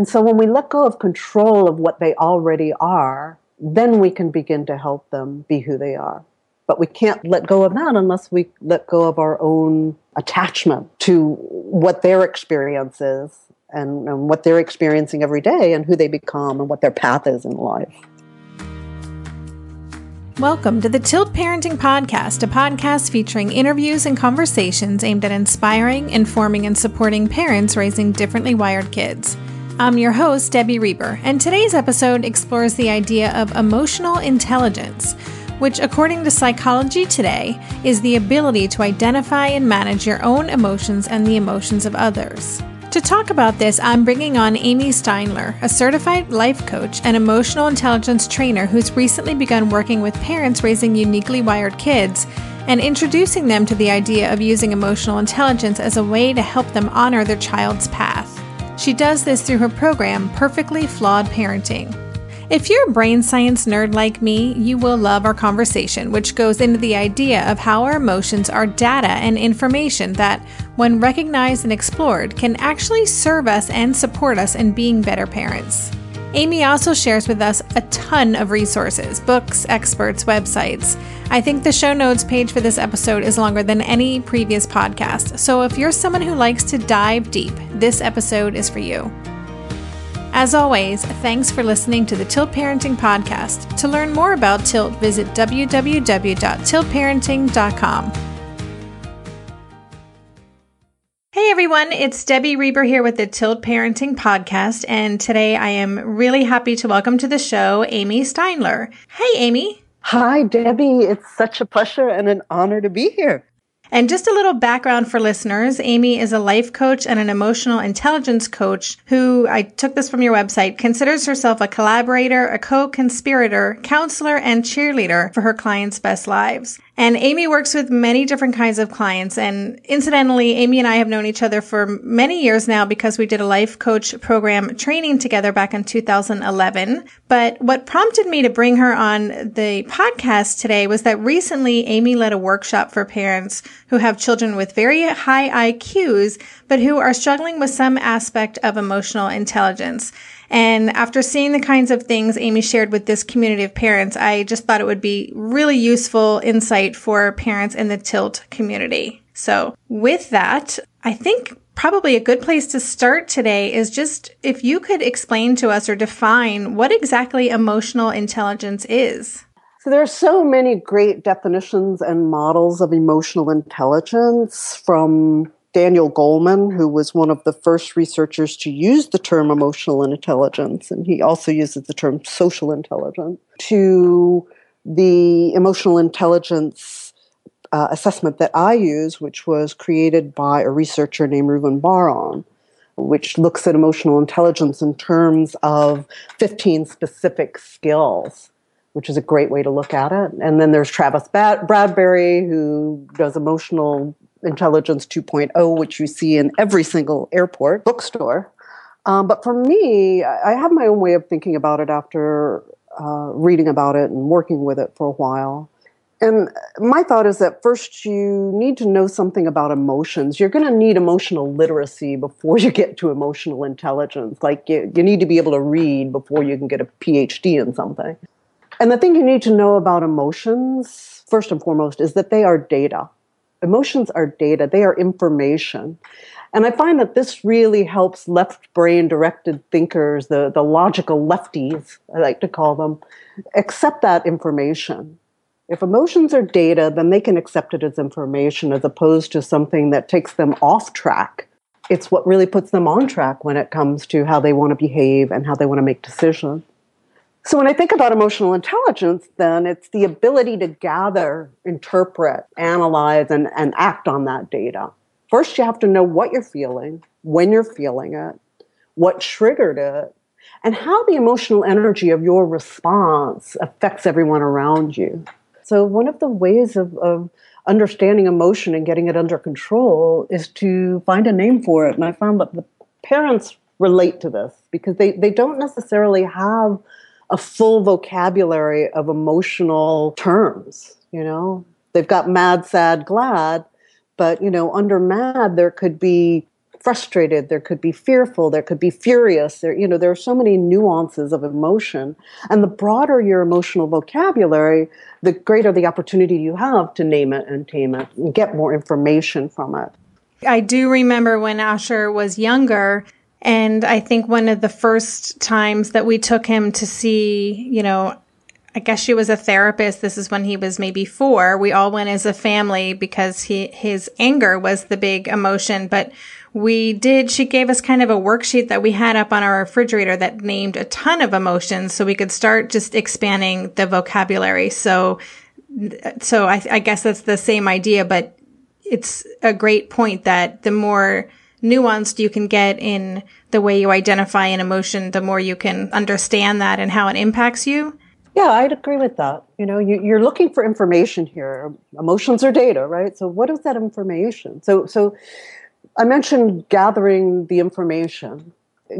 And so when we let go of control of what they already are, then we can begin to help them be who they are. But we can't let go of that unless we let go of our own attachment to what their experience is and, and what they're experiencing every day and who they become and what their path is in life. Welcome to the Tilt Parenting Podcast, a podcast featuring interviews and conversations aimed at inspiring, informing, and supporting parents raising differently wired kids. I'm your host, Debbie Reber, and today's episode explores the idea of emotional intelligence, which, according to Psychology Today, is the ability to identify and manage your own emotions and the emotions of others. To talk about this, I'm bringing on Amy Steindler, a certified life coach and emotional intelligence trainer who's recently begun working with parents raising uniquely wired kids and introducing them to the idea of using emotional intelligence as a way to help them honor their child's path. She does this through her program, Perfectly Flawed Parenting. If you're a brain science nerd like me, you will love our conversation, which goes into the idea of how our emotions are data and information that, when recognized and explored, can actually serve us and support us in being better parents. Amy also shares with us a ton of resources books, experts, websites. I think the show notes page for this episode is longer than any previous podcast, so if you're someone who likes to dive deep, this episode is for you. As always, thanks for listening to the Tilt Parenting Podcast. To learn more about Tilt, visit www.tiltparenting.com. everyone, it's Debbie Reber here with the Tilt Parenting Podcast, and today I am really happy to welcome to the show Amy Steindler. Hey Amy. Hi Debbie, it's such a pleasure and an honor to be here. And just a little background for listeners Amy is a life coach and an emotional intelligence coach who, I took this from your website, considers herself a collaborator, a co conspirator, counselor, and cheerleader for her clients' best lives. And Amy works with many different kinds of clients. And incidentally, Amy and I have known each other for many years now because we did a life coach program training together back in 2011. But what prompted me to bring her on the podcast today was that recently Amy led a workshop for parents who have children with very high IQs, but who are struggling with some aspect of emotional intelligence. And after seeing the kinds of things Amy shared with this community of parents, I just thought it would be really useful insight for parents in the Tilt community. So with that, I think probably a good place to start today is just if you could explain to us or define what exactly emotional intelligence is. So there are so many great definitions and models of emotional intelligence from Daniel Goleman, who was one of the first researchers to use the term emotional intelligence, and he also uses the term social intelligence, to the emotional intelligence uh, assessment that I use, which was created by a researcher named Reuven Bar-On, which looks at emotional intelligence in terms of 15 specific skills, which is a great way to look at it. And then there's Travis Bradberry, who does emotional Intelligence 2.0, which you see in every single airport bookstore. Um, but for me, I have my own way of thinking about it after uh, reading about it and working with it for a while. And my thought is that first you need to know something about emotions. You're going to need emotional literacy before you get to emotional intelligence. Like you, you need to be able to read before you can get a PhD in something. And the thing you need to know about emotions, first and foremost, is that they are data emotions are data, they are information. And I find that this really helps left brain directed thinkers, the, the logical lefties, I like to call them, accept that information. If emotions are data, then they can accept it as information as opposed to something that takes them off track. It's what really puts them on track when it comes to how they want to behave and how they want to make decisions. So when I think about emotional intelligence, then it's the ability to gather, interpret, analyze, and, and act on that data. First, you have to know what you're feeling, when you're feeling it, what triggered it, and how the emotional energy of your response affects everyone around you. So one of the ways of, of understanding emotion and getting it under control is to find a name for it. And I found that the parents relate to this because they, they don't necessarily have a full vocabulary of emotional terms, you know. They've got mad, sad, glad, but you know, under mad there could be frustrated, there could be fearful, there could be furious. There, you know, there are so many nuances of emotion. And the broader your emotional vocabulary, the greater the opportunity you have to name it and tame it and get more information from it. I do remember when Asher was younger, and I think one of the first times that we took him to see, you know, I guess she was a therapist. This is when he was maybe four. We all went as a family because he, his anger was the big emotion, but we did, she gave us kind of a worksheet that we had up on our refrigerator that named a ton of emotions so we could start just expanding the vocabulary. So, so I, I guess that's the same idea, but it's a great point that the more nuanced you can get in the way you identify an emotion, the more you can understand that and how it impacts you. Yeah, I'd agree with that. You know, you, are looking for information here. Emotions are data, right? So, what is that information? So, so I mentioned gathering the information.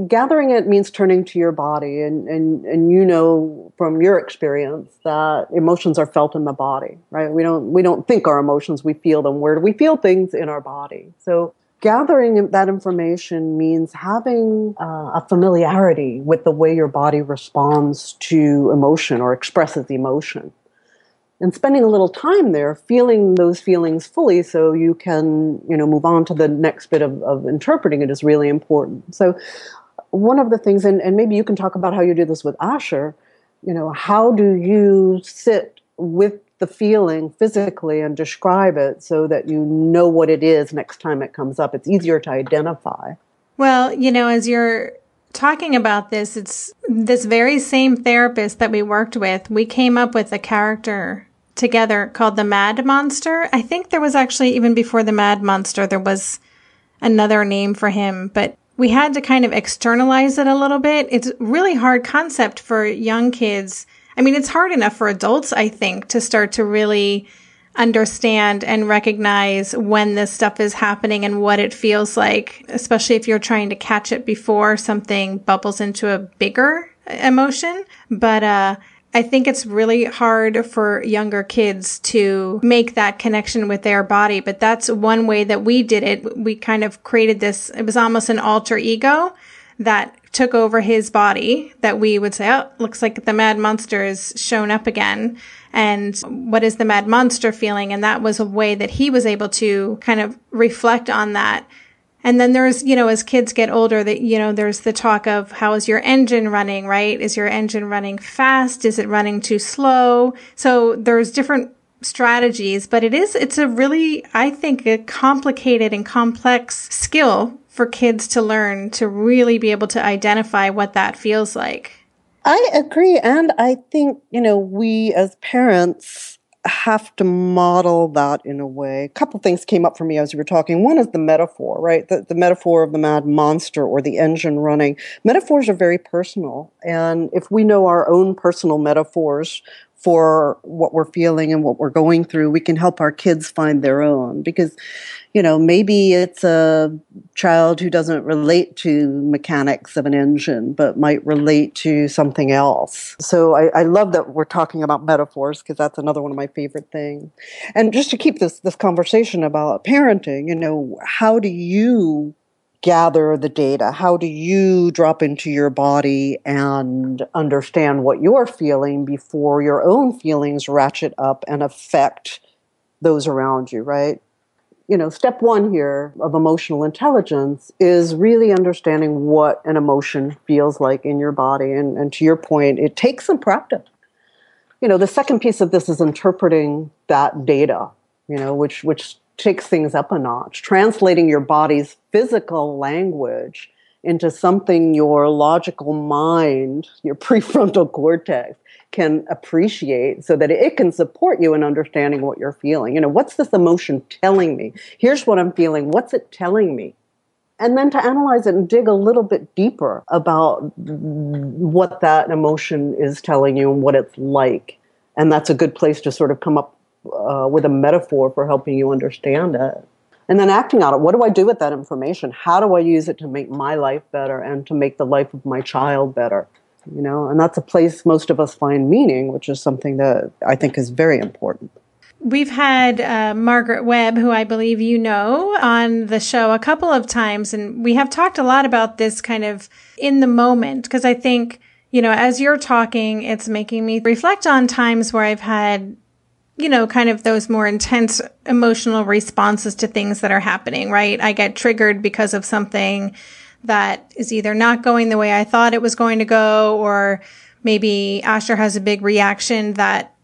Gathering it means turning to your body, and, and, and you know from your experience that emotions are felt in the body, right? We don't we don't think our emotions, we feel them. Where do we feel things in our body? So gathering that information means having uh, a familiarity with the way your body responds to emotion or expresses emotion. And spending a little time there feeling those feelings fully so you can you know move on to the next bit of, of interpreting it is really important. So one of the things and, and maybe you can talk about how you do this with asher you know how do you sit with the feeling physically and describe it so that you know what it is next time it comes up it's easier to identify well you know as you're talking about this it's this very same therapist that we worked with we came up with a character together called the Mad Monster. I think there was actually, even before the Mad Monster, there was another name for him, but we had to kind of externalize it a little bit. It's really hard concept for young kids. I mean, it's hard enough for adults, I think, to start to really understand and recognize when this stuff is happening and what it feels like, especially if you're trying to catch it before something bubbles into a bigger emotion. But, uh, I think it's really hard for younger kids to make that connection with their body, but that's one way that we did it. We kind of created this, it was almost an alter ego that took over his body that we would say, Oh, looks like the mad monster is shown up again. And what is the mad monster feeling? And that was a way that he was able to kind of reflect on that and then there's, you know, as kids get older, that, you know, there's the talk of how is your engine running, right? Is your engine running fast? Is it running too slow? So there's different strategies, but it is, it's a really, I think, a complicated and complex skill for kids to learn to really be able to identify what that feels like. I agree. And I think, you know, we as parents, have to model that in a way. A couple things came up for me as you were talking. One is the metaphor, right? The, the metaphor of the mad monster or the engine running. Metaphors are very personal. And if we know our own personal metaphors for what we're feeling and what we're going through, we can help our kids find their own. Because you know, maybe it's a child who doesn't relate to mechanics of an engine, but might relate to something else. So I, I love that we're talking about metaphors because that's another one of my favorite things. And just to keep this this conversation about parenting, you know, how do you gather the data? How do you drop into your body and understand what you're feeling before your own feelings ratchet up and affect those around you, right? You know, step one here of emotional intelligence is really understanding what an emotion feels like in your body. And, and to your point, it takes some practice. You know, the second piece of this is interpreting that data, you know, which, which takes things up a notch, translating your body's physical language into something your logical mind, your prefrontal cortex, can appreciate so that it can support you in understanding what you're feeling. You know, what's this emotion telling me? Here's what I'm feeling. What's it telling me? And then to analyze it and dig a little bit deeper about what that emotion is telling you and what it's like. And that's a good place to sort of come up uh, with a metaphor for helping you understand it. And then acting on it. What do I do with that information? How do I use it to make my life better and to make the life of my child better? you know, and that's a place most of us find meaning, which is something that I think is very important. We've had uh, Margaret Webb, who I believe you know, on the show a couple of times, and we have talked a lot about this kind of in the moment because I think, you know, as you're talking, it's making me reflect on times where I've had, you know, kind of those more intense emotional responses to things that are happening, right? I get triggered because of something that is either not going the way I thought it was going to go, or maybe Asher has a big reaction that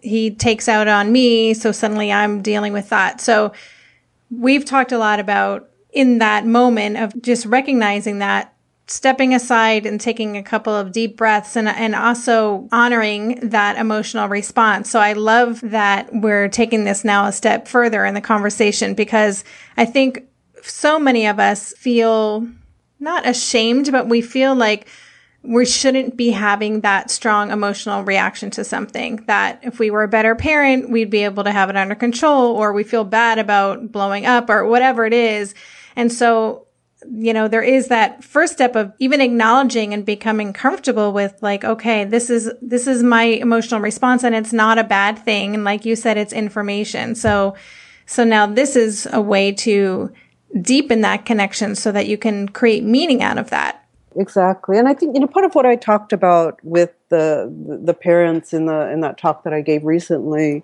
he takes out on me. So suddenly I'm dealing with that. So we've talked a lot about in that moment of just recognizing that stepping aside and taking a couple of deep breaths and, and also honoring that emotional response. So I love that we're taking this now a step further in the conversation because I think so many of us feel not ashamed, but we feel like we shouldn't be having that strong emotional reaction to something that if we were a better parent, we'd be able to have it under control or we feel bad about blowing up or whatever it is. And so, you know, there is that first step of even acknowledging and becoming comfortable with like, okay, this is, this is my emotional response and it's not a bad thing. And like you said, it's information. So, so now this is a way to deepen that connection so that you can create meaning out of that exactly and i think you know part of what i talked about with the the parents in the in that talk that i gave recently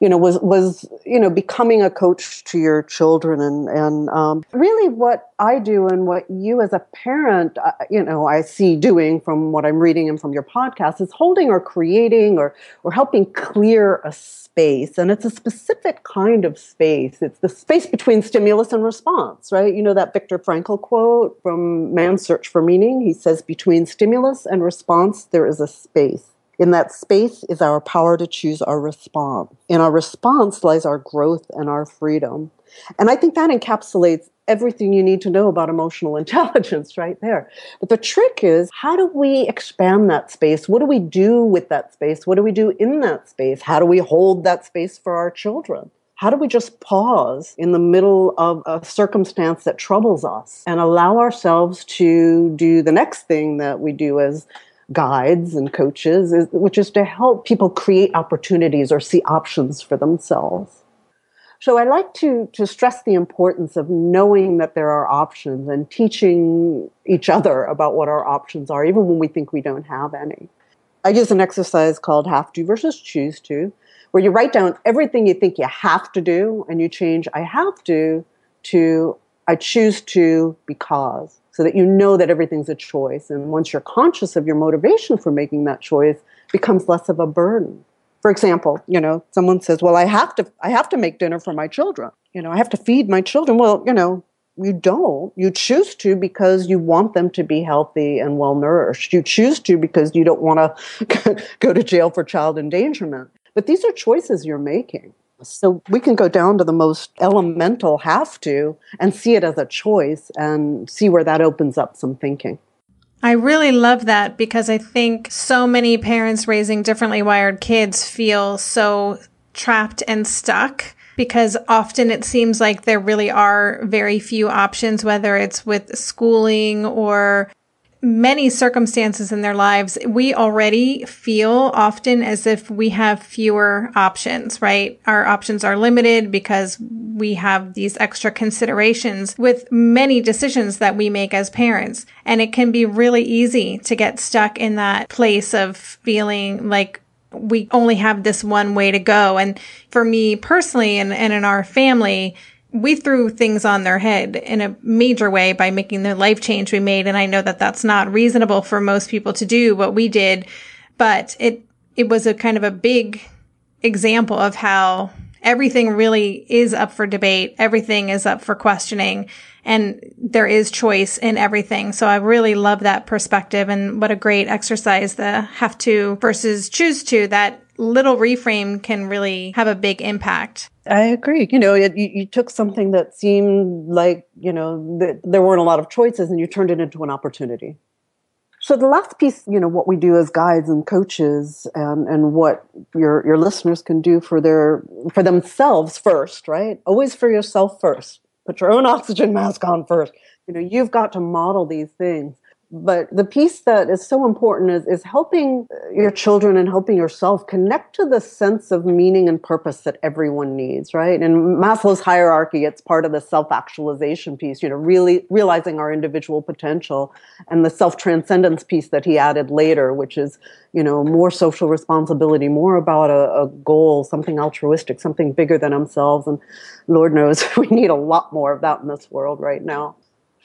you know was was you know becoming a coach to your children and and um, really what i do and what you as a parent uh, you know i see doing from what i'm reading and from your podcast is holding or creating or or helping clear a space. And it's a specific kind of space. It's the space between stimulus and response right? You know that viktor frankl quote from man's search for meaning? He says between stimulus and response there is a space in that space is our power to choose our response. In our response lies our growth and our freedom. And I think that encapsulates everything you need to know about emotional intelligence right there. But the trick is how do we expand that space? What do we do with that space? What do we do in that space? How do we hold that space for our children? How do we just pause in the middle of a circumstance that troubles us and allow ourselves to do the next thing that we do as guides and coaches, is, which is to help people create opportunities or see options for themselves. So I like to, to stress the importance of knowing that there are options and teaching each other about what our options are, even when we think we don't have any. I use an exercise called have to versus choose to, where you write down everything you think you have to do and you change I have to to I choose to because so that you know that everything's a choice. And once you're conscious of your motivation for making that choice, becomes less of a burden. For example, you know, someone says, "Well, I have to I have to make dinner for my children. You know, I have to feed my children." Well, you know, you don't. You choose to because you want them to be healthy and well nourished. You choose to because you don't want to go to jail for child endangerment. But these are choices you're making. So we can go down to the most elemental have to and see it as a choice and see where that opens up some thinking. I really love that because I think so many parents raising differently wired kids feel so trapped and stuck because often it seems like there really are very few options, whether it's with schooling or many circumstances in their lives, we already feel often as if we have fewer options, right? Our options are limited because we have these extra considerations with many decisions that we make as parents. And it can be really easy to get stuck in that place of feeling like we only have this one way to go. And for me personally and, and in our family, we threw things on their head in a major way by making the life change we made. And I know that that's not reasonable for most people to do what we did, but it, it was a kind of a big example of how everything really is up for debate. Everything is up for questioning and there is choice in everything. So I really love that perspective and what a great exercise the have to versus choose to that little reframe can really have a big impact. I agree. You know, it, you, you, took something that seemed like, you know, th- there weren't a lot of choices and you turned it into an opportunity. So the last piece, you know, what we do as guides and coaches and, and what your, your listeners can do for their, for themselves first, right? Always for yourself first. Put your own oxygen mask on first. You know, you've got to model these things. But the piece that is so important is, is helping uh, your children and helping yourself connect to the sense of meaning and purpose that everyone needs, right? In Maslow's hierarchy, it's part of the self-actualization piece, you know, really realizing our individual potential and the self-transcendence piece that he added later, which is, you know, more social responsibility, more about a, a goal, something altruistic, something bigger than themselves. And Lord knows we need a lot more of that in this world right now.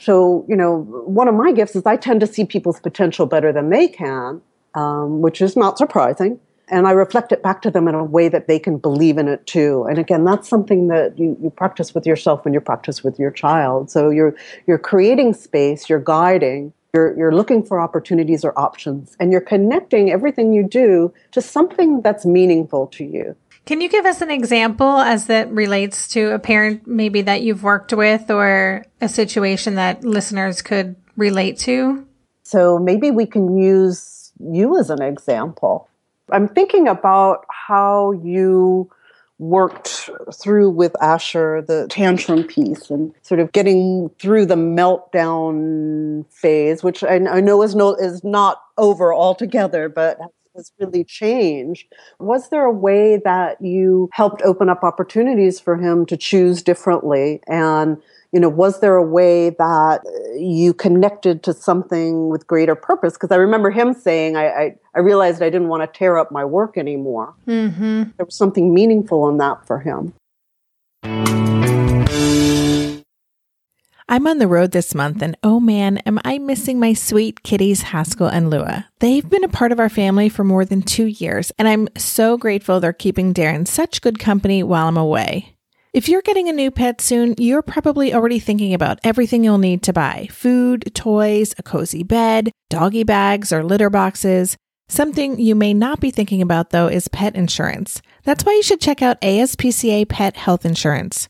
So, you know, one of my gifts is I tend to see people's potential better than they can, um, which is not surprising. And I reflect it back to them in a way that they can believe in it too. And again, that's something that you, you practice with yourself when you practice with your child. So you're you're creating space, you're guiding, you're, you're looking for opportunities or options, and you're connecting everything you do to something that's meaningful to you. Can you give us an example as that relates to a parent maybe that you've worked with or a situation that listeners could relate to? So maybe we can use you as an example. I'm thinking about how you worked through with Asher the tantrum piece and sort of getting through the meltdown phase, which I, I know is no is not over altogether, but has really changed. Was there a way that you helped open up opportunities for him to choose differently? And, you know, was there a way that you connected to something with greater purpose? Because I remember him saying, I, I, I, realized I didn't want to tear up my work anymore. Mm-hmm. There was something meaningful in that for him. I'm on the road this month, and oh man, am I missing my sweet kitties, Haskell and Lua. They've been a part of our family for more than two years, and I'm so grateful they're keeping Darren such good company while I'm away. If you're getting a new pet soon, you're probably already thinking about everything you'll need to buy food, toys, a cozy bed, doggy bags, or litter boxes. Something you may not be thinking about, though, is pet insurance. That's why you should check out ASPCA Pet Health Insurance.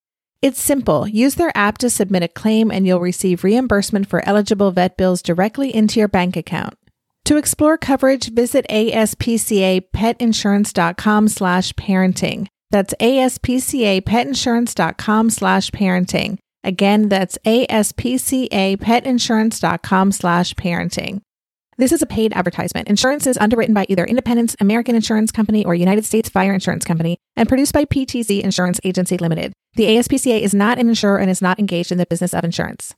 It's simple. Use their app to submit a claim and you'll receive reimbursement for eligible vet bills directly into your bank account. To explore coverage, visit aspcapetinsurance.com slash parenting. That's aspcapetinsurance.com slash parenting. Again, that's aspcapetinsurance.com slash parenting. This is a paid advertisement. Insurance is underwritten by either Independence American Insurance Company or United States Fire Insurance Company and produced by PTZ Insurance Agency Limited. The ASPCA is not an insurer and is not engaged in the business of insurance.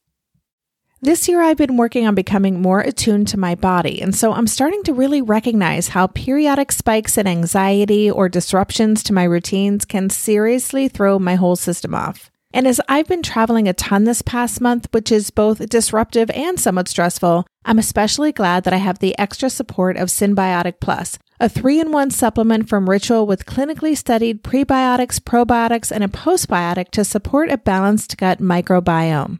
This year, I've been working on becoming more attuned to my body, and so I'm starting to really recognize how periodic spikes in anxiety or disruptions to my routines can seriously throw my whole system off. And as I've been traveling a ton this past month, which is both disruptive and somewhat stressful, I'm especially glad that I have the extra support of Synbiotic Plus, a three in one supplement from Ritual with clinically studied prebiotics, probiotics, and a postbiotic to support a balanced gut microbiome.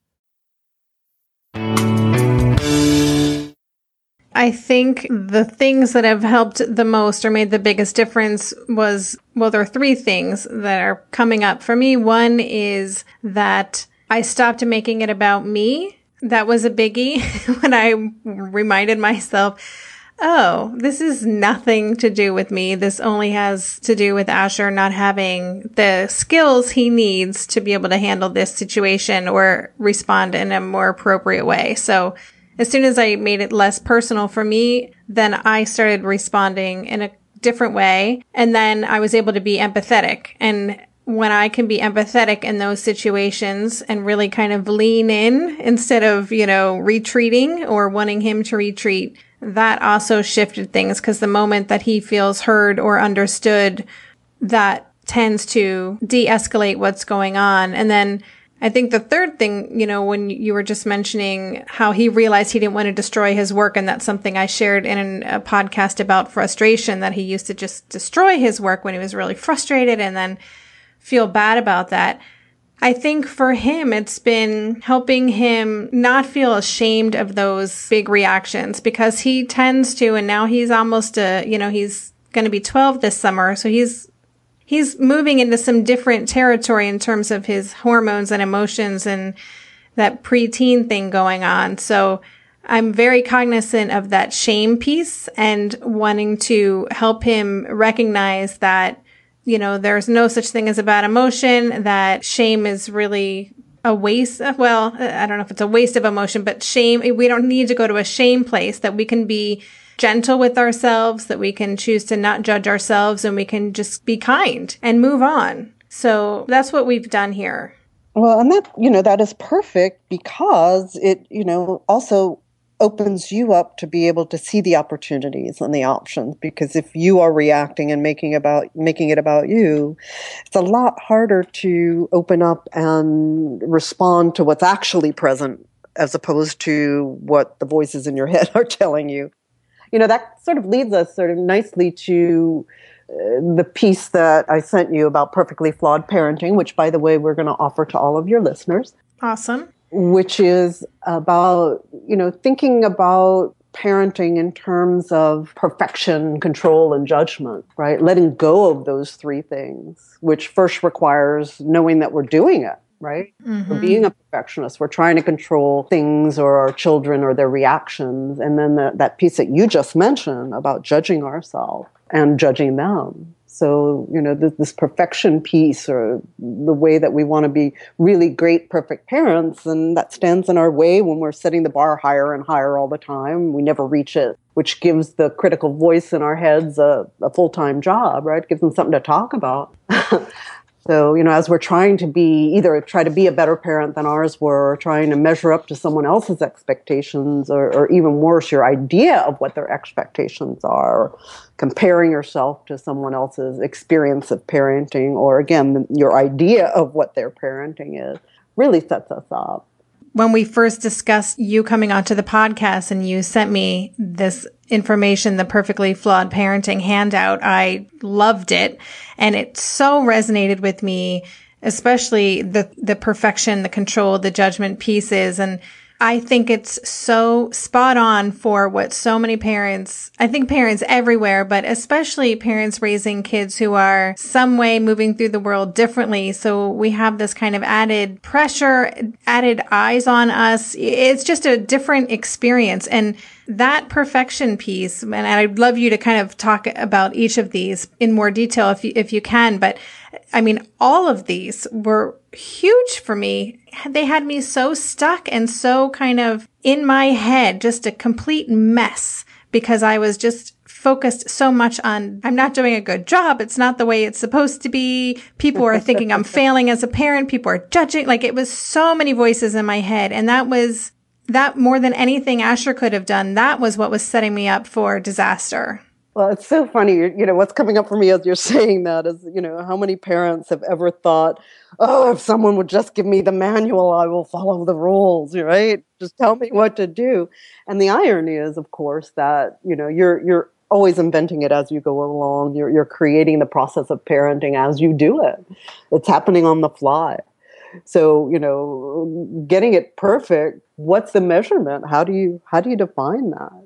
I think the things that have helped the most or made the biggest difference was, well, there are three things that are coming up for me. One is that I stopped making it about me. That was a biggie when I reminded myself oh, this is nothing to do with me. This only has to do with Asher not having the skills he needs to be able to handle this situation or respond in a more appropriate way. So as soon as I made it less personal for me, then I started responding in a different way. And then I was able to be empathetic. And when I can be empathetic in those situations and really kind of lean in instead of, you know, retreating or wanting him to retreat, that also shifted things because the moment that he feels heard or understood, that tends to de-escalate what's going on. And then I think the third thing, you know, when you were just mentioning how he realized he didn't want to destroy his work, and that's something I shared in a podcast about frustration that he used to just destroy his work when he was really frustrated and then feel bad about that. I think for him, it's been helping him not feel ashamed of those big reactions because he tends to, and now he's almost a, you know, he's going to be 12 this summer. So he's, he's moving into some different territory in terms of his hormones and emotions and that preteen thing going on. So I'm very cognizant of that shame piece and wanting to help him recognize that you know, there's no such thing as a bad emotion, that shame is really a waste. Of, well, uh, I don't know if it's a waste of emotion, but shame, eh, we don't need to go to a shame place, that we can be gentle with ourselves, that we can choose to not judge ourselves and we can just be kind and move on. So that's what we've done here. Well, and that, you know, that is perfect because it, you know, also opens you up to be able to see the opportunities and the options because if you are reacting and making about making it about you it's a lot harder to open up and respond to what's actually present as opposed to what the voices in your head are telling you you know that sort of leads us sort of nicely to uh, the piece that I sent you about perfectly flawed parenting, which, by the way, we're going to offer to all of your listeners. Awesome which is about, you know, thinking about parenting in terms of perfection, control, and judgment, right? Letting go of those three things, which first requires knowing that we're doing it, right? Mm-hmm. We're being a perfectionist. We're trying to control things or our children or their reactions. And then the, that piece that you just mentioned about judging ourselves and judging them. So, you know, this, this, perfection piece or the way that we want to be really great, perfect parents, and that stands in our way when we're setting the bar higher and higher all the time. We never reach it, which gives the critical voice in our heads a, a full time job, right? Gives them something to talk about. So, you know, as we're trying to be either try to be a better parent than ours were, or trying to measure up to someone else's expectations, or, or even worse, your idea of what their expectations are, comparing yourself to someone else's experience of parenting, or again, your idea of what their parenting is, really sets us up when we first discussed you coming onto the podcast and you sent me this information, the perfectly flawed parenting handout, I loved it. And it so resonated with me, especially the, the perfection, the control, the judgment pieces. And I think it's so spot on for what so many parents, I think parents everywhere, but especially parents raising kids who are some way moving through the world differently. So we have this kind of added pressure, added eyes on us. It's just a different experience. And that perfection piece, and I'd love you to kind of talk about each of these in more detail if you, if you can, but I mean, all of these were huge for me. They had me so stuck and so kind of in my head, just a complete mess because I was just focused so much on I'm not doing a good job. It's not the way it's supposed to be. People are thinking I'm failing as a parent. People are judging. Like it was so many voices in my head. And that was that more than anything Asher could have done. That was what was setting me up for disaster. Well, it's so funny. You know, what's coming up for me as you're saying that is, you know, how many parents have ever thought, oh, if someone would just give me the manual, I will follow the rules, right? Just tell me what to do. And the irony is, of course, that, you know, you're, you're, always inventing it as you go along. You're, you're creating the process of parenting as you do it. It's happening on the fly. So, you know, getting it perfect, what's the measurement? How do you how do you define that?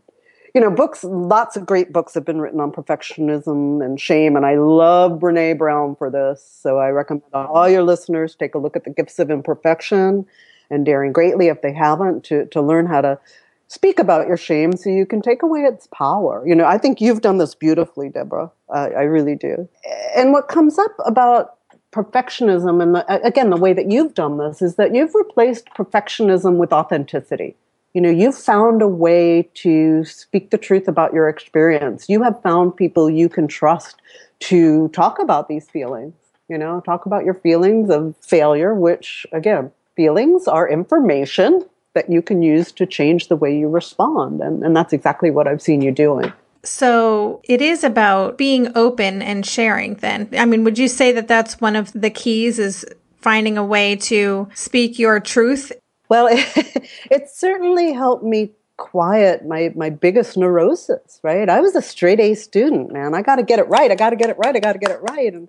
You know, books, lots of great books have been written on perfectionism and shame. And I love Brene Brown for this. So I recommend all your listeners take a look at The Gifts of Imperfection and Daring Greatly if they haven't to, to learn how to speak about your shame so you can take away its power. You know, I think you've done this beautifully, Deborah. Uh, I really do. And what comes up about perfectionism, and the, again, the way that you've done this is that you've replaced perfectionism with authenticity. You know, you've found a way to speak the truth about your experience. You have found people you can trust to talk about these feelings. You know, talk about your feelings of failure, which, again, feelings are information that you can use to change the way you respond. And, and that's exactly what I've seen you doing. So it is about being open and sharing then. I mean, would you say that that's one of the keys is finding a way to speak your truth? Well, it, it certainly helped me quiet my my biggest neurosis, right? I was a straight A student, man. I got to get it right. I got to get it right. I got to get it right. And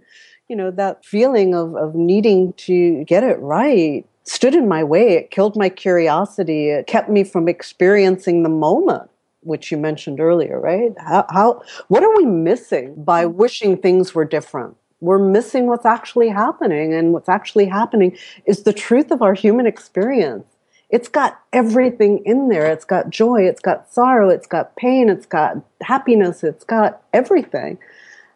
you know, that feeling of of needing to get it right stood in my way. It killed my curiosity. It kept me from experiencing the moment, which you mentioned earlier, right? How, how what are we missing by mm. wishing things were different? We're missing what's actually happening, and what's actually happening is the truth of our human experience. It's got everything in there. It's got joy, it's got sorrow, it's got pain, it's got happiness, it's got everything.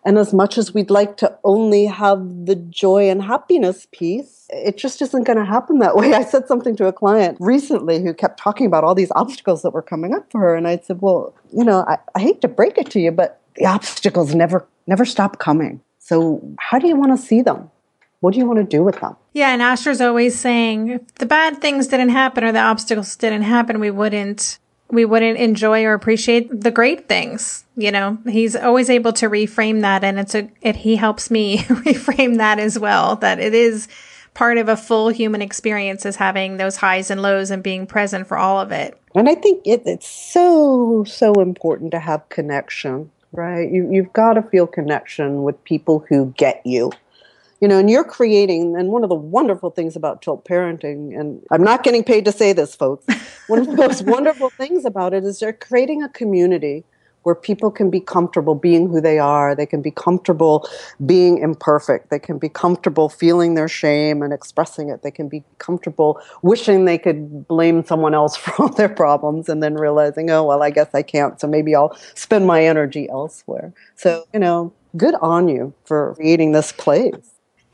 And as much as we'd like to only have the joy and happiness piece, it just isn't going to happen that way. I said something to a client recently who kept talking about all these obstacles that were coming up for her. And I said, Well, you know, I, I hate to break it to you, but the obstacles never never stop coming. So how do you want to see them? What do you want to do with them? Yeah, and Asher's always saying if the bad things didn't happen or the obstacles didn't happen, we wouldn't we wouldn't enjoy or appreciate the great things. You know, he's always able to reframe that. And it's a, it, he helps me reframe that as well, that it is part of a full human experience is having those highs and lows and being present for all of it. And I think it, it's so, so important to have connection, right? You, you've got to feel connection with people who get you you know, and you're creating, and one of the wonderful things about tilt parenting, and I'm not getting paid to say this, folks, one of the most wonderful things about it is they're creating a community where people can be comfortable being who they are. They can be comfortable being imperfect. They can be comfortable feeling their shame and expressing it. They can be comfortable wishing they could blame someone else for all their problems and then realizing, oh, well, I guess I can't. So maybe I'll spend my energy elsewhere. So, you know, good on you for creating this place.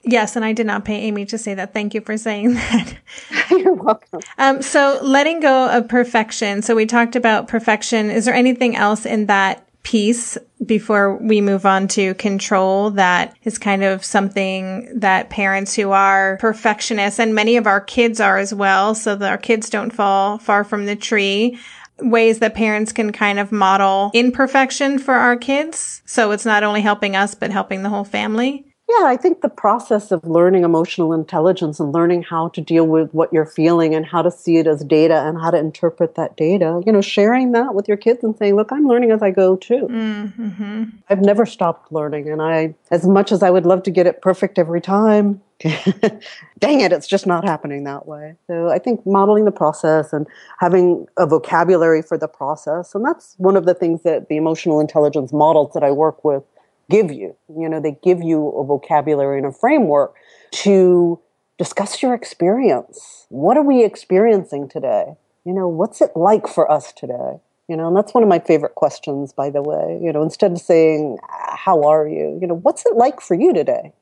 Yes, and I did not pay Amy to say that. Thank you for saying that. You're welcome. Um, so, letting go of perfection. So, we talked about perfection. Is there anything else in that piece before we move on to control that is kind of something that parents who are perfectionists and many of our kids are as well, so that our kids don't fall far from the tree? Ways that parents can kind of model imperfection for our kids. So, it's not only helping us, but helping the whole family. Yeah, I think the process of learning emotional intelligence and learning how to deal with what you're feeling and how to see it as data and how to interpret that data, you know, sharing that with your kids and saying, look, I'm learning as I go too. Mm-hmm. I've never stopped learning. And I, as much as I would love to get it perfect every time, dang it, it's just not happening that way. So I think modeling the process and having a vocabulary for the process, and that's one of the things that the emotional intelligence models that I work with give you. You know, they give you a vocabulary and a framework to discuss your experience. What are we experiencing today? You know, what's it like for us today? You know, and that's one of my favorite questions, by the way. You know, instead of saying, How are you? You know, what's it like for you today?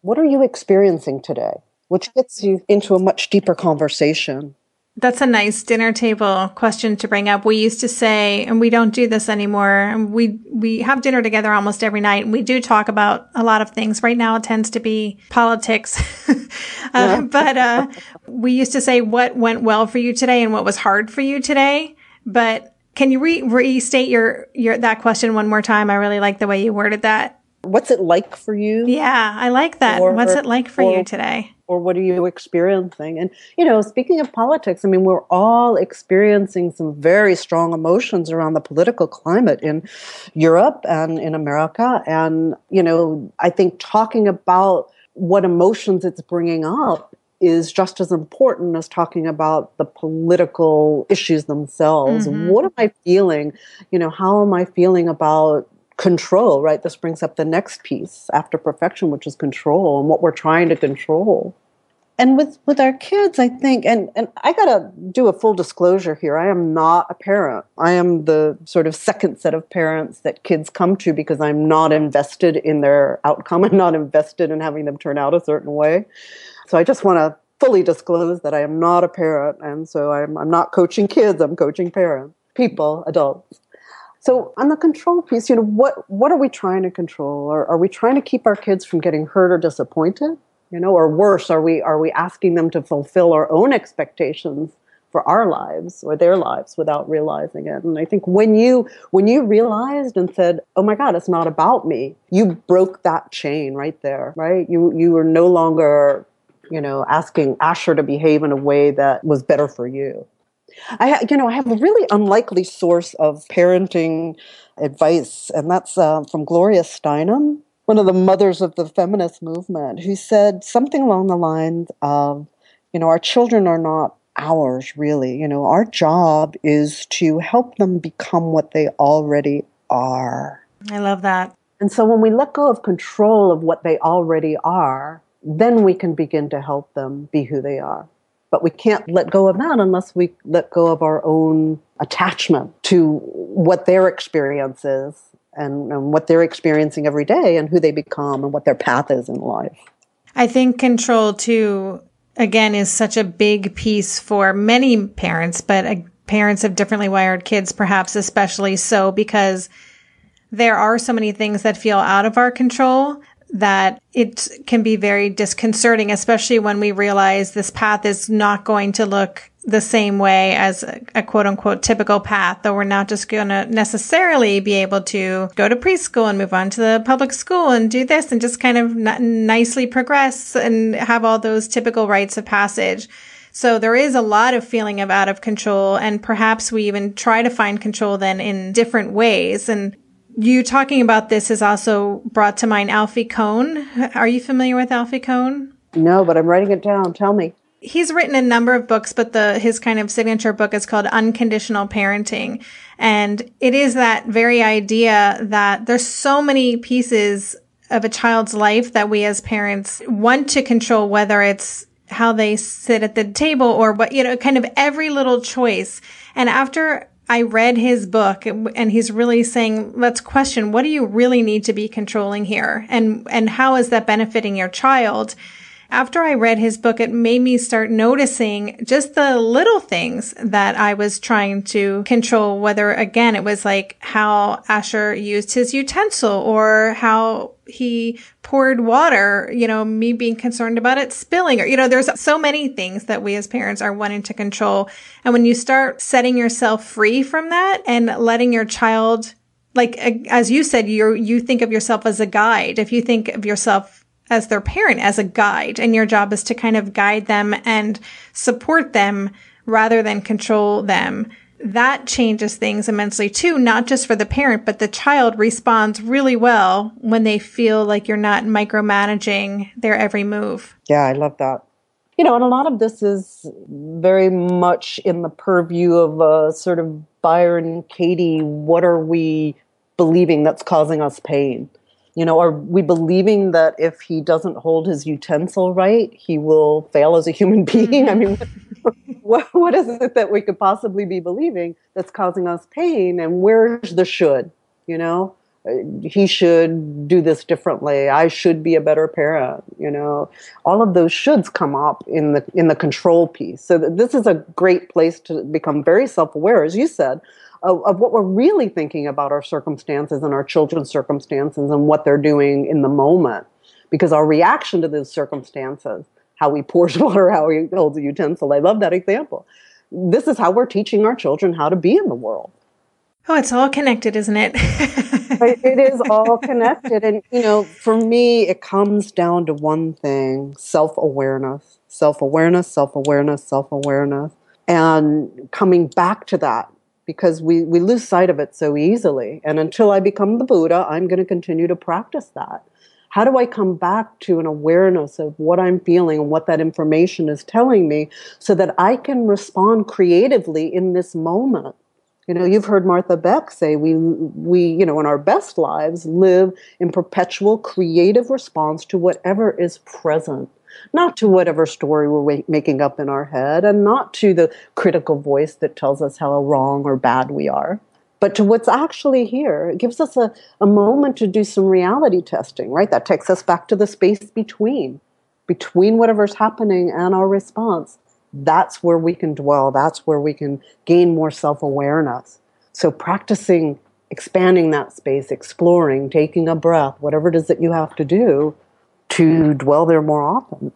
What are you experiencing today? Which gets you into a much deeper conversation. That's a nice dinner table question to bring up. We used to say, and we don't do this anymore. We we have dinner together almost every night, and we do talk about a lot of things. Right now, it tends to be politics, uh, but uh, we used to say what went well for you today and what was hard for you today. But can you re- restate your your that question one more time? I really like the way you worded that. What's it like for you? Yeah, I like that. Or, What's it like for or, you today? Or what are you experiencing? And, you know, speaking of politics, I mean, we're all experiencing some very strong emotions around the political climate in Europe and in America. And, you know, I think talking about what emotions it's bringing up is just as important as talking about the political issues themselves. Mm-hmm. What am I feeling? You know, how am I feeling about control, right? This brings up the next piece after perfection, which is control and what we're trying to control. and with with our kids i think and and i gotta do a full disclosure here. I am not a parent. I am the sort of second set of parents that kids come to because i'm not invested in their outcome. I'm not invested in having them turn out a certain way. So i just want to fully disclose that i am not a parent and so i'm, I'm not coaching kids i'm coaching parents people adults so on the control piece you know what what are we trying to control? Or are we trying to keep our kids from getting hurt or disappointed? You know or worse are we are we asking them to fulfill our own expectations for our lives or their lives without realizing it? And i think when you when you realized and said oh my god it's not about me you broke that chain right there right? You you were no longer you know asking asher to behave in a way that was better for you I, you know, I have a really unlikely source of parenting advice, and that's uh, from Gloria Steinem one of the mothers of the feminist movement, who said something along the lines of, you know, our children are not ours, really. You know, our job is to help them become what they already are. I love that. And so when we let go of control of what they already are, then we can begin to help them be who they are. But we can't let go of that unless we let go of our own attachment to what their experience is and, and what they're experiencing every day and who they become and what their path is in life. I think control too, again, is such a big piece for many parents, but uh, parents of differently wired kids, perhaps especially so, because there are so many things that feel out of our control that it can be very disconcerting, especially when we realize this path is not going to look the same way as a, a, quote unquote typical path, though we're not just going to necessarily be able to go to preschool and move on to the public school and do this and just kind of n- nicely progress and have all those typical rites of passage. So there is a lot of feeling of out of control and perhaps we even try to find control then in different ways. And you talking about this has also brought to mind Alfie Kohn. Are you familiar with Alfie Kohn? No, but I'm writing it down. Tell me he's written a number of books, but the his kind of signature book is called Unconditional Parenting. And it is that very idea that there's so many pieces of a child's life that we as parents want to control, whether it's how they sit at the table or what, you know, kind of every little choice. And after I read his book and he's really saying, let's question, what do you really need to be controlling here? And, and how is that benefiting your child? After I read his book, it made me start noticing just the little things that I was trying to control, whether again, it was like how Asher used his utensil or how he poured water, you know, me being concerned about it spilling or, you know, there's so many things that we as parents are wanting to control. And when you start setting yourself free from that and letting your child like as you said you you think of yourself as a guide if you think of yourself as their parent, as a guide. And your job is to kind of guide them and support them rather than control them. That changes things immensely too, not just for the parent, but the child responds really well when they feel like you're not micromanaging their every move. Yeah, I love that. You know, and a lot of this is very much in the purview of a sort of Byron Katie, what are we believing that's causing us pain? You know, are we believing that if he doesn't hold his utensil right, he will fail as a human being? I mean, what, what is it that we could possibly be believing that's causing us pain? And where's the should? You know, uh, he should do this differently. I should be a better parent. You know, all of those shoulds come up in the in the control piece. So this is a great place to become very self aware, as you said, of, of what we're really thinking about our circumstances and our children's circumstances and what they're doing in the moment. Because our reaction to those circumstances, how we pour water, how we hold a utensil, I love that example. This is how we're teaching our children how to be in the world. Oh, it's all connected, isn't it? it is all connected. And, you know, for me, it comes down to one thing self awareness, self awareness, self awareness, self awareness. And coming back to that because we, we lose sight of it so easily. And until I become the Buddha, I'm going to continue to practice that. How do I come back to an awareness of what I'm feeling and what that information is telling me so that I can respond creatively in this moment? You know, you've heard Martha Beck say we we, you know, in our best lives live in perpetual creative response to whatever is present. Not to whatever story we're making up in our head, and not to the critical voice that tells us how wrong or bad we are, but to what's actually here. It gives us a, a moment to do some reality testing, right? That takes us back to the space between, between whatever's happening and our response. That's where we can dwell, that's where we can gain more self awareness. So, practicing expanding that space, exploring, taking a breath, whatever it is that you have to do to dwell there more often.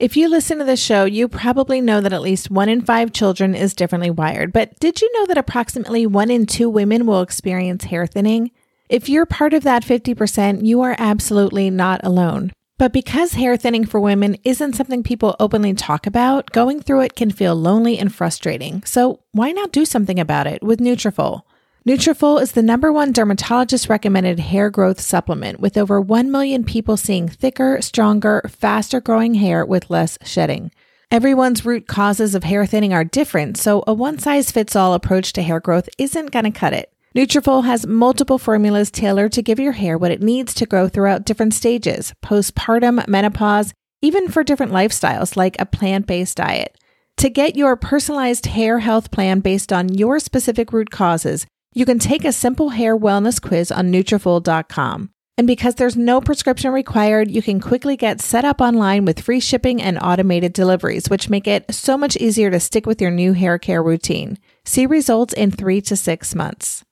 If you listen to the show, you probably know that at least one in five children is differently wired. But did you know that approximately one in two women will experience hair thinning? If you're part of that 50%, you are absolutely not alone. But because hair thinning for women isn't something people openly talk about, going through it can feel lonely and frustrating. So why not do something about it with Nutrafol? Nutrafol is the number one dermatologist recommended hair growth supplement with over 1 million people seeing thicker, stronger, faster growing hair with less shedding. Everyone's root causes of hair thinning are different, so a one size fits all approach to hair growth isn't going to cut it. Nutrafol has multiple formulas tailored to give your hair what it needs to grow throughout different stages, postpartum, menopause, even for different lifestyles like a plant-based diet. To get your personalized hair health plan based on your specific root causes, you can take a simple hair wellness quiz on Nutrafol.com. And because there's no prescription required, you can quickly get set up online with free shipping and automated deliveries, which make it so much easier to stick with your new hair care routine. See results in three to six months.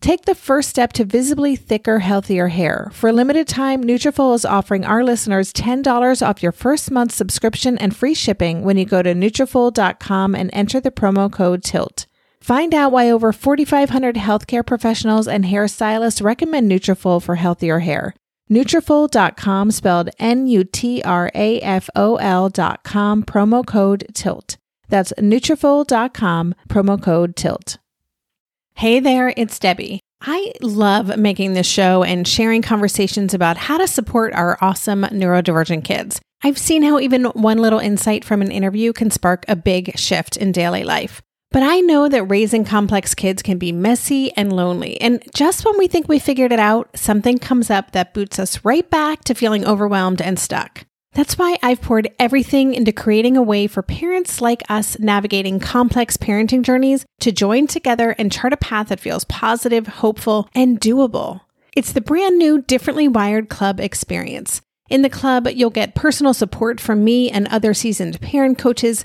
Take the first step to visibly thicker, healthier hair. For a limited time, Nutrafol is offering our listeners $10 off your first month subscription and free shipping when you go to Nutrafol.com and enter the promo code TILT. Find out why over 4,500 healthcare professionals and hairstylists recommend Nutrafol for healthier hair. Nutrafol.com spelled N-U-T-R-A-F-O-L.com promo code TILT. That's Nutrafol.com promo code TILT. Hey there, it's Debbie. I love making this show and sharing conversations about how to support our awesome neurodivergent kids. I've seen how even one little insight from an interview can spark a big shift in daily life. But I know that raising complex kids can be messy and lonely. And just when we think we figured it out, something comes up that boots us right back to feeling overwhelmed and stuck. That's why I've poured everything into creating a way for parents like us navigating complex parenting journeys to join together and chart a path that feels positive, hopeful, and doable. It's the brand new Differently Wired Club experience. In the club, you'll get personal support from me and other seasoned parent coaches,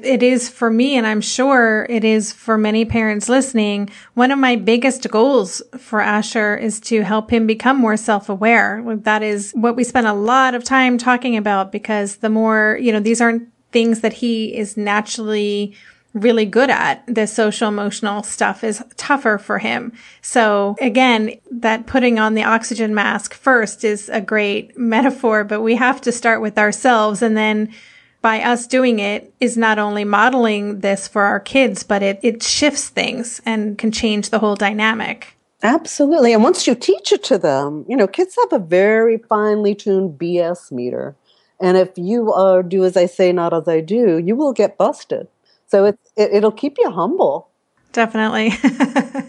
It is for me, and I'm sure it is for many parents listening. One of my biggest goals for Asher is to help him become more self-aware. That is what we spend a lot of time talking about because the more, you know, these aren't things that he is naturally really good at. The social emotional stuff is tougher for him. So again, that putting on the oxygen mask first is a great metaphor, but we have to start with ourselves and then by us doing it is not only modeling this for our kids, but it, it shifts things and can change the whole dynamic. Absolutely. And once you teach it to them, you know, kids have a very finely tuned BS meter. And if you are do as I say, not as I do, you will get busted. So it, it, it'll keep you humble. Definitely.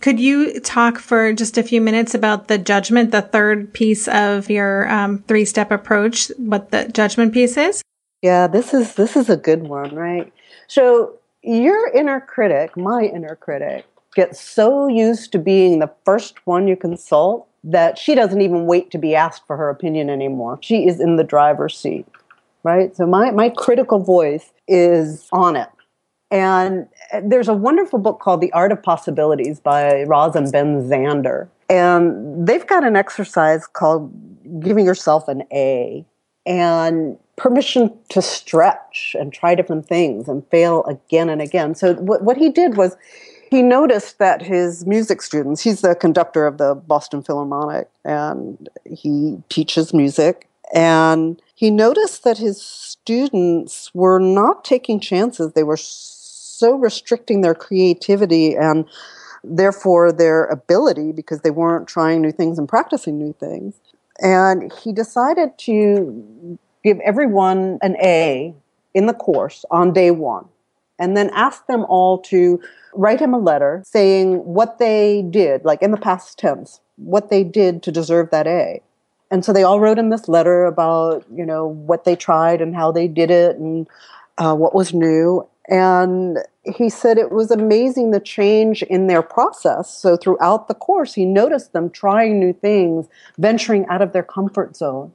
Could you talk for just a few minutes about the judgment, the third piece of your um, three step approach, what the judgment piece is? Yeah, this is this is a good one, right? So your inner critic, my inner critic, gets so used to being the first one you consult that she doesn't even wait to be asked for her opinion anymore. She is in the driver's seat, right? So my, my critical voice is on it. And there's a wonderful book called The Art of Possibilities by Roz and Ben Zander. And they've got an exercise called giving yourself an A and permission to stretch and try different things and fail again and again. So what, what he did was he noticed that his music students, he's the conductor of the Boston Philharmonic and he teaches music. And he noticed that his students were not taking chances. They were so restricting their creativity and therefore their ability because they weren't trying new things and practicing new things. And he decided to give everyone an A in the course on day one and then ask them all to write him a letter saying what they did, like in the past tense, what they did to deserve that A. And so they all wrote him this letter about, you know, what they tried and how they did it and uh, what was new. And he said it was amazing the change in their process. So throughout the course, he noticed them trying new things, venturing out of their comfort zone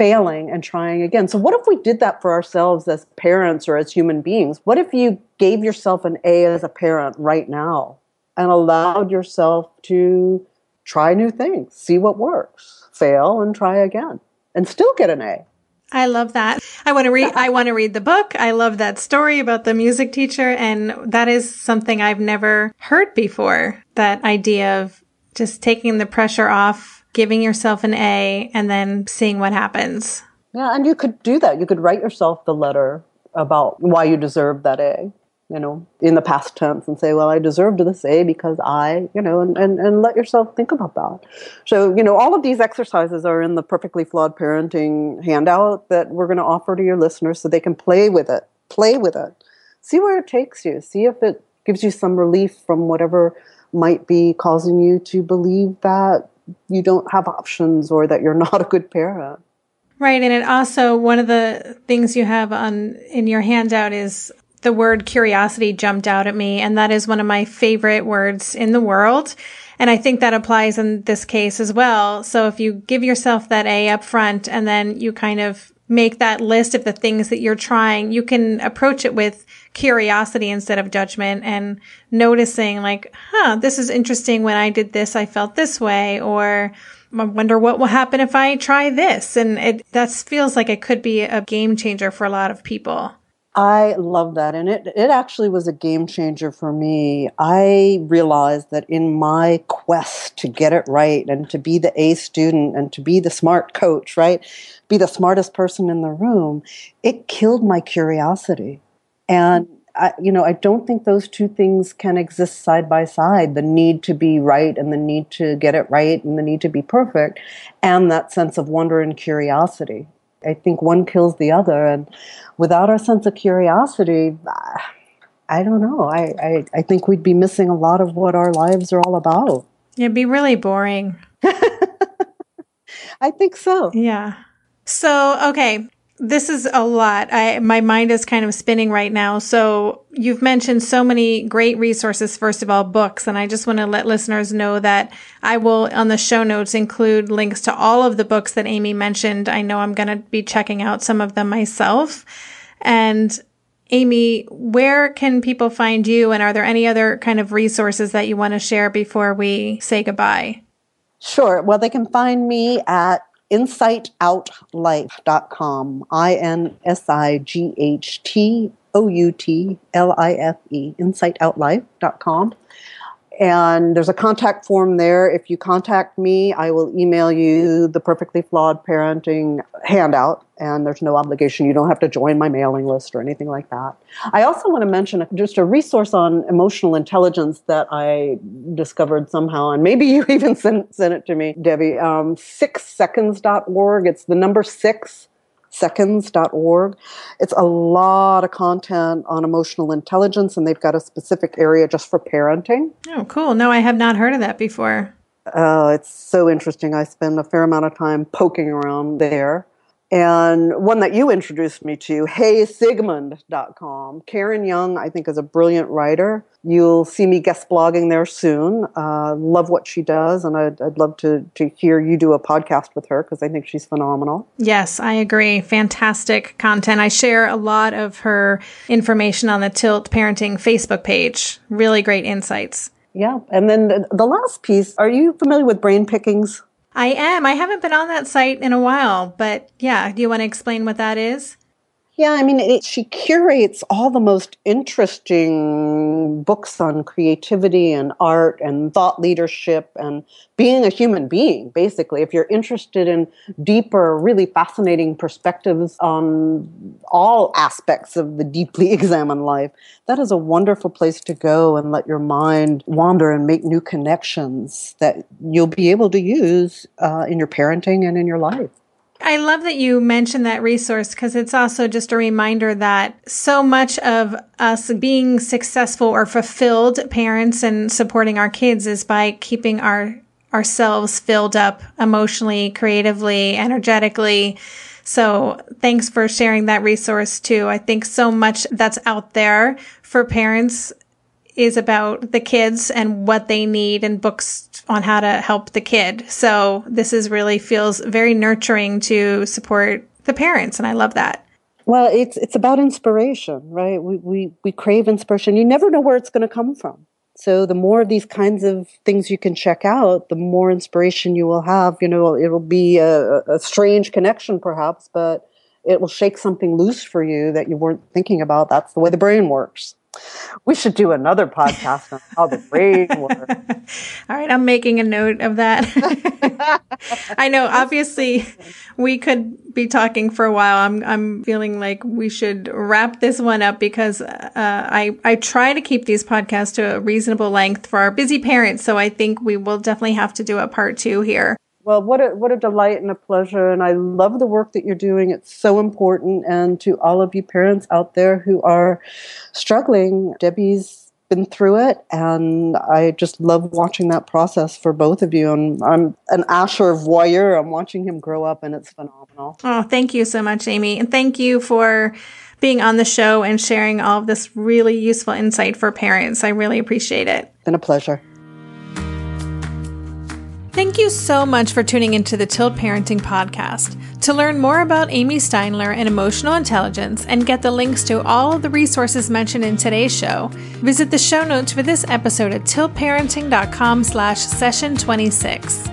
failing and trying again. So, what if we did that for ourselves as parents or as human beings? What if you gave yourself an A as a parent right now and allowed yourself to try new things, see what works, fail and try again, and still get an A? I love that. I want to read I want to read the book. I love that story about the music teacher and that is something I've never heard before. That idea of just taking the pressure off giving yourself an A, and then seeing what happens. Yeah, and you could do that. You could write yourself the letter about why you deserve that A, you know, in the past tense and say, well, I deserved this A because I, you know, and, and, and let yourself think about that. So, you know, all of these exercises are in the Perfectly Flawed Parenting handout that we're going to offer to your listeners so they can play with it. Play with it. See where it takes you. See if it gives you some relief from whatever might be causing you to believe that you don't have options or that you're not a good parent. Right. And it also, one of the things you have on in your handout is the word curiosity jumped out at me. And that is one of my favorite words in the world. And I think that applies in this case as well. So if you give yourself that A up front and then you kind of make that list of the things that you're trying, you can approach it with curiosity instead of judgment and noticing like, huh, this is interesting. When I did this, I felt this way or I wonder what will happen if I try this. And it, that feels like it could be a game changer for a lot of people. I love that. And it, it actually was a game changer for me. I realized that in my quest to get it right and to be the A student and to be the smart coach, right? Be the smartest person in the room, it killed my curiosity. And I, you know, I don't think those two things can exist side by side the need to be right and the need to get it right and the need to be perfect, and that sense of wonder and curiosity. I think one kills the other. And without our sense of curiosity, I don't know. I, I, I think we'd be missing a lot of what our lives are all about. It'd be really boring. I think so. Yeah. So, okay, this is a lot. I, my mind is kind of spinning right now. So you've mentioned so many great resources. First of all, books. And I just want to let listeners know that I will on the show notes include links to all of the books that Amy mentioned. I know I'm going to be checking out some of them myself. And Amy, where can people find you? And are there any other kind of resources that you want to share before we say goodbye? Sure. Well, they can find me at insightOutlife.com. I N S I G H T O U T L I F E, insightOutlife.com. And there's a contact form there. If you contact me, I will email you the Perfectly Flawed Parenting handout, and there's no obligation. You don't have to join my mailing list or anything like that. I also want to mention just a resource on emotional intelligence that I discovered somehow, and maybe you even sent, sent it to me, Debbie. Um, sixseconds.org. It's the number six seconds.org. It's a lot of content on emotional intelligence, and they've got a specific area just for parenting. Oh, cool. No, I have not heard of that before. Oh, it's so interesting. I spend a fair amount of time poking around there. And one that you introduced me to, heysigmund.com. Karen Young, I think, is a brilliant writer. You'll see me guest blogging there soon. Uh, love what she does, and I'd, I'd love to, to hear you do a podcast with her because I think she's phenomenal. Yes, I agree. Fantastic content. I share a lot of her information on the Tilt Parenting Facebook page. Really great insights. Yeah. And then the, the last piece are you familiar with brain pickings? I am. I haven't been on that site in a while, but yeah, do you want to explain what that is? Yeah, I mean, it, she curates all the most interesting books on creativity and art and thought leadership and being a human being, basically. If you're interested in deeper, really fascinating perspectives on all aspects of the deeply examined life, that is a wonderful place to go and let your mind wander and make new connections that you'll be able to use uh, in your parenting and in your life. I love that you mentioned that resource because it's also just a reminder that so much of us being successful or fulfilled parents and supporting our kids is by keeping our ourselves filled up emotionally, creatively, energetically. So thanks for sharing that resource too. I think so much that's out there for parents is about the kids and what they need and books on how to help the kid. So this is really feels very nurturing to support the parents and I love that. Well, it's it's about inspiration, right? We we we crave inspiration. You never know where it's going to come from. So the more of these kinds of things you can check out, the more inspiration you will have. You know, it'll be a, a strange connection perhaps, but it will shake something loose for you that you weren't thinking about. That's the way the brain works. We should do another podcast on how the brain works. All right, I'm making a note of that. I know, obviously, we could be talking for a while. I'm I'm feeling like we should wrap this one up because uh, I I try to keep these podcasts to a reasonable length for our busy parents. So I think we will definitely have to do a part two here. Well, what a what a delight and a pleasure, and I love the work that you're doing. It's so important, and to all of you parents out there who are struggling, Debbie's been through it, and I just love watching that process for both of you. And I'm an Asher voyeur. I'm watching him grow up, and it's phenomenal. Oh, thank you so much, Amy, and thank you for being on the show and sharing all of this really useful insight for parents. I really appreciate it. Been a pleasure. Thank you so much for tuning into the Tilt Parenting Podcast. To learn more about Amy Steindler and emotional intelligence and get the links to all of the resources mentioned in today's show, visit the show notes for this episode at tiltparenting.com slash session 26.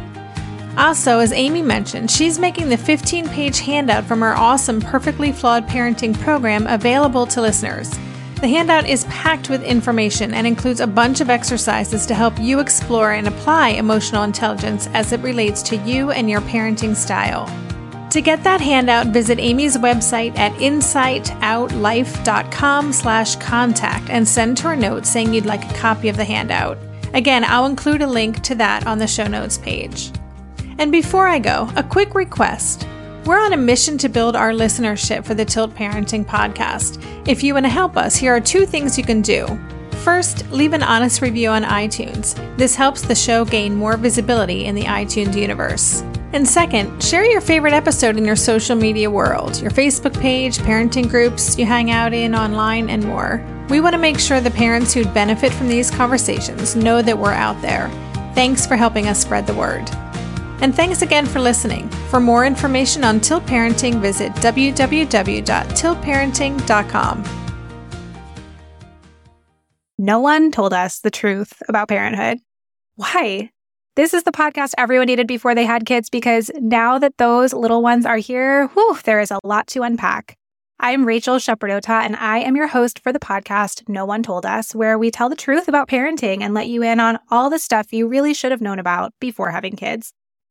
Also, as Amy mentioned, she's making the 15 page handout from her awesome Perfectly Flawed Parenting program available to listeners. The handout is packed with information and includes a bunch of exercises to help you explore and apply emotional intelligence as it relates to you and your parenting style. To get that handout, visit Amy's website at insightoutlife.com slash contact and send her a note saying you'd like a copy of the handout. Again, I'll include a link to that on the show notes page. And before I go, a quick request. We're on a mission to build our listenership for the Tilt Parenting podcast. If you want to help us, here are two things you can do. First, leave an honest review on iTunes. This helps the show gain more visibility in the iTunes universe. And second, share your favorite episode in your social media world, your Facebook page, parenting groups you hang out in online, and more. We want to make sure the parents who'd benefit from these conversations know that we're out there. Thanks for helping us spread the word. And thanks again for listening. For more information on Tilt Parenting, visit www.tiltparenting.com. No one told us the truth about parenthood. Why? This is the podcast everyone needed before they had kids because now that those little ones are here, whew, there is a lot to unpack. I'm Rachel Shepardota, and I am your host for the podcast No One Told Us, where we tell the truth about parenting and let you in on all the stuff you really should have known about before having kids.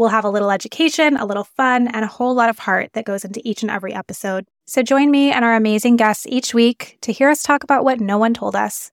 We'll have a little education, a little fun, and a whole lot of heart that goes into each and every episode. So join me and our amazing guests each week to hear us talk about what no one told us.